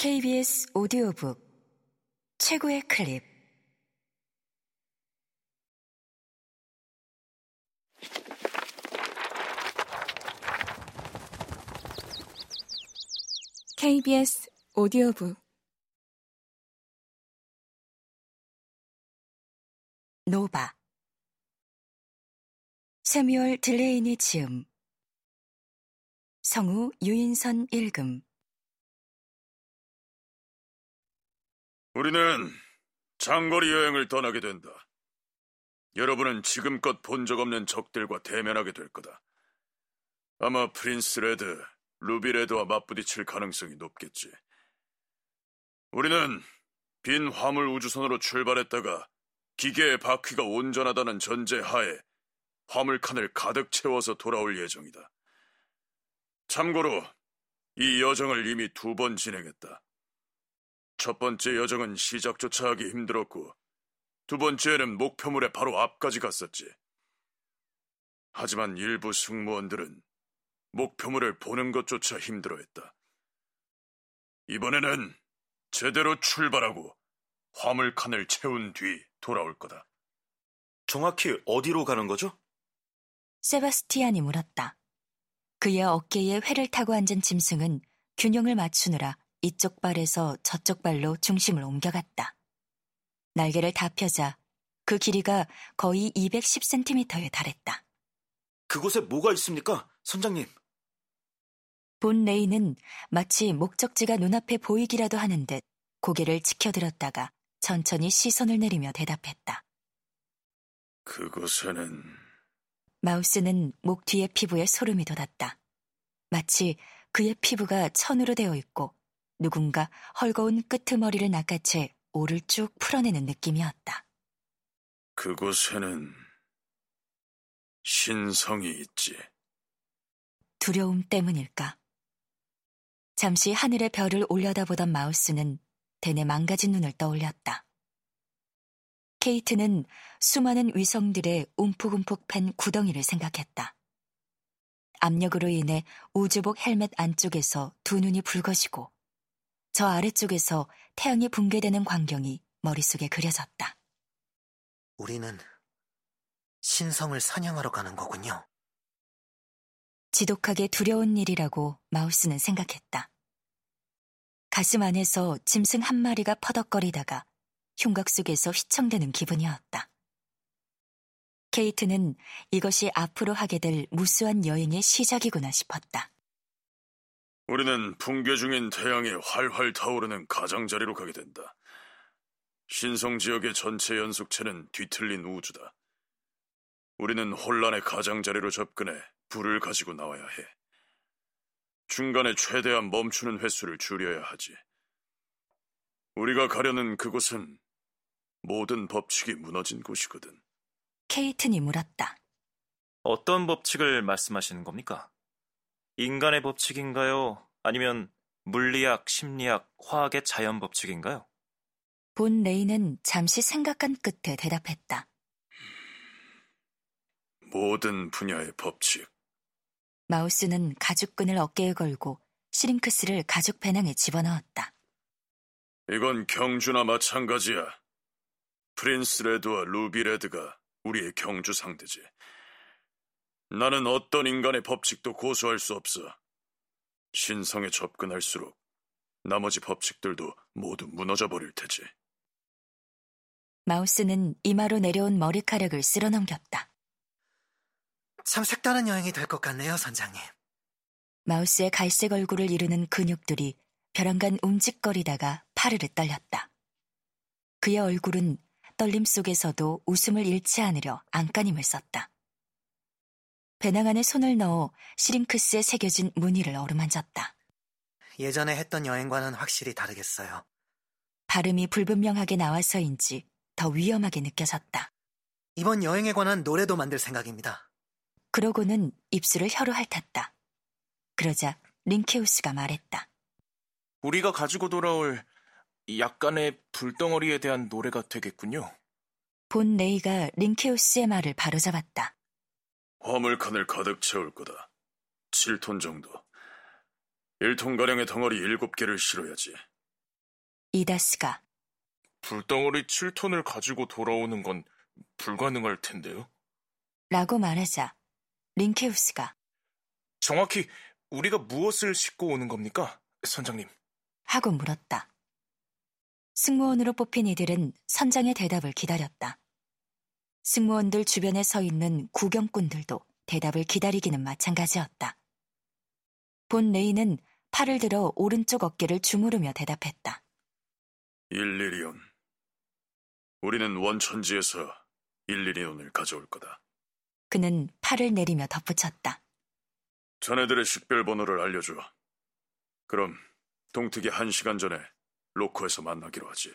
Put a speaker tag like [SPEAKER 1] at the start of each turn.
[SPEAKER 1] KBS 오디오북 최고의 클립. KBS 오디오북. 노바. 세뮤얼 딜레이니 지음. 성우 유인선 읽음
[SPEAKER 2] 우리는 장거리 여행을 떠나게 된다. 여러분은 지금껏 본 적 없는 적들과 대면하게 될 거다. 아마 프린스 레드, 루비 레드와 맞부딪힐 가능성이 높겠지. 우리는 빈 화물 우주선으로 출발했다가 기계의 바퀴가 온전하다는 전제 하에 화물 칸을 가득 채워서 돌아올 예정이다. 참고로 이 여정을 이미 두 번 진행했다. 첫 번째 여정은 시작조차 하기 힘들었고, 두 번째는 목표물의 바로 앞까지 갔었지. 하지만 일부 승무원들은 목표물을 보는 것조차 힘들어했다. 이번에는 제대로 출발하고 화물칸을 채운 뒤 돌아올 거다.
[SPEAKER 3] 정확히 어디로 가는 거죠?
[SPEAKER 1] 세바스티안이 물었다. 그의 어깨에 회를 타고 앉은 짐승은 균형을 맞추느라 이쪽 발에서 저쪽 발로 중심을 옮겨갔다. 날개를 다 펴자 그 길이가 거의 210cm에 달했다.
[SPEAKER 3] 그곳에 뭐가 있습니까, 선장님?
[SPEAKER 1] 본 레이는 마치 목적지가 눈앞에 보이기라도 하는 듯 고개를 치켜들었다가 천천히 시선을 내리며 대답했다.
[SPEAKER 2] 그곳에는
[SPEAKER 1] 마우스는 목 뒤의 피부에 소름이 돋았다. 마치 그의 피부가 천으로 되어 있고 누군가 헐거운 끄트머리를 낚아채 오를 쭉 풀어내는 느낌이었다.
[SPEAKER 2] 그곳에는 신성이 있지.
[SPEAKER 1] 두려움 때문일까? 잠시 하늘의 별을 올려다보던 마우스는 대내 망가진 눈을 떠올렸다. 케이트는 수많은 위성들의 움푹움푹 팬 구덩이를 생각했다. 압력으로 인해 우주복 헬멧 안쪽에서 두 눈이 붉어지고 저 아래쪽에서 태양이 붕괴되는 광경이 머릿속에 그려졌다.
[SPEAKER 4] 우리는 신성을 사냥하러 가는 거군요.
[SPEAKER 1] 지독하게 두려운 일이라고 마우스는 생각했다. 가슴 안에서 짐승 한 마리가 퍼덕거리다가 흉곽 속에서 휘청대는 기분이었다. 케이트는 이것이 앞으로 하게 될 무수한 여행의 시작이구나 싶었다.
[SPEAKER 2] 우리는 붕괴 중인 태양이 활활 타오르는 가장자리로 가게 된다. 신성 지역의 전체 연속체는 뒤틀린 우주다. 우리는 혼란의 가장자리로 접근해 불을 가지고 나와야 해. 중간에 최대한 멈추는 횟수를 줄여야 하지. 우리가 가려는 그곳은 모든 법칙이 무너진 곳이거든.
[SPEAKER 1] 케이튼이 물었다.
[SPEAKER 3] 어떤 법칙을 말씀하시는 겁니까? 인간의 법칙인가요? 아니면 물리학, 심리학, 화학의 자연 법칙인가요?
[SPEAKER 1] 본 레이는 잠시 생각한 끝에 대답했다.
[SPEAKER 2] 모든 분야의 법칙.
[SPEAKER 1] 마우스는 가죽끈을 어깨에 걸고 시링크스를 가죽 배낭에 집어넣었다.
[SPEAKER 2] 이건 경주나 마찬가지야. 프린스 레드와 루비 레드가 우리의 경주 상대지. 나는 어떤 인간의 법칙도 고수할 수 없어. 신성에 접근할수록 나머지 법칙들도 모두 무너져 버릴 테지.
[SPEAKER 1] 마우스는 이마로 내려온 머리카락을 쓸어 넘겼다.
[SPEAKER 4] 참 색다른 여행이 될 것 같네요, 선장님.
[SPEAKER 1] 마우스의 갈색 얼굴을 이루는 근육들이 벼랑간 움직거리다가 파르르 떨렸다. 그의 얼굴은 떨림 속에서도 웃음을 잃지 않으려 안간힘을 썼다. 배낭 안에 손을 넣어 시링크스에 새겨진 무늬를 어루만졌다.
[SPEAKER 4] 예전에 했던 여행과는 확실히 다르겠어요.
[SPEAKER 1] 발음이 불분명하게 나와서인지 더 위험하게 느껴졌다.
[SPEAKER 4] 이번 여행에 관한 노래도 만들 생각입니다.
[SPEAKER 1] 그러고는 입술을 혀로 핥았다. 그러자 링케우스가 말했다.
[SPEAKER 5] 우리가 가지고 돌아올 약간의 불덩어리에 대한 노래가 되겠군요.
[SPEAKER 1] 본 레이가 링케우스의 말을 바로잡았다.
[SPEAKER 2] 화물칸을 가득 채울 거다. 7톤 정도. 1톤가량의 덩어리 7개를 실어야지.
[SPEAKER 1] 이다스가
[SPEAKER 5] 불덩어리 7톤을 가지고 돌아오는 건 불가능할 텐데요.
[SPEAKER 1] 라고 말하자 링케우스가
[SPEAKER 5] 정확히 우리가 무엇을 싣고 오는 겁니까, 선장님?
[SPEAKER 1] 하고 물었다. 승무원으로 뽑힌 이들은 선장의 대답을 기다렸다. 승무원들 주변에 서 있는 구경꾼들도 대답을 기다리기는 마찬가지였다. 본 레이는 팔을 들어 오른쪽 어깨를 주무르며 대답했다.
[SPEAKER 2] 일리리온. 우리는 원천지에서 일리리온을 가져올 거다.
[SPEAKER 1] 그는 팔을 내리며 덧붙였다.
[SPEAKER 2] 자네들의 식별 번호를 알려줘. 그럼 동특이 한 시간 전에 로코에서 만나기로 하지.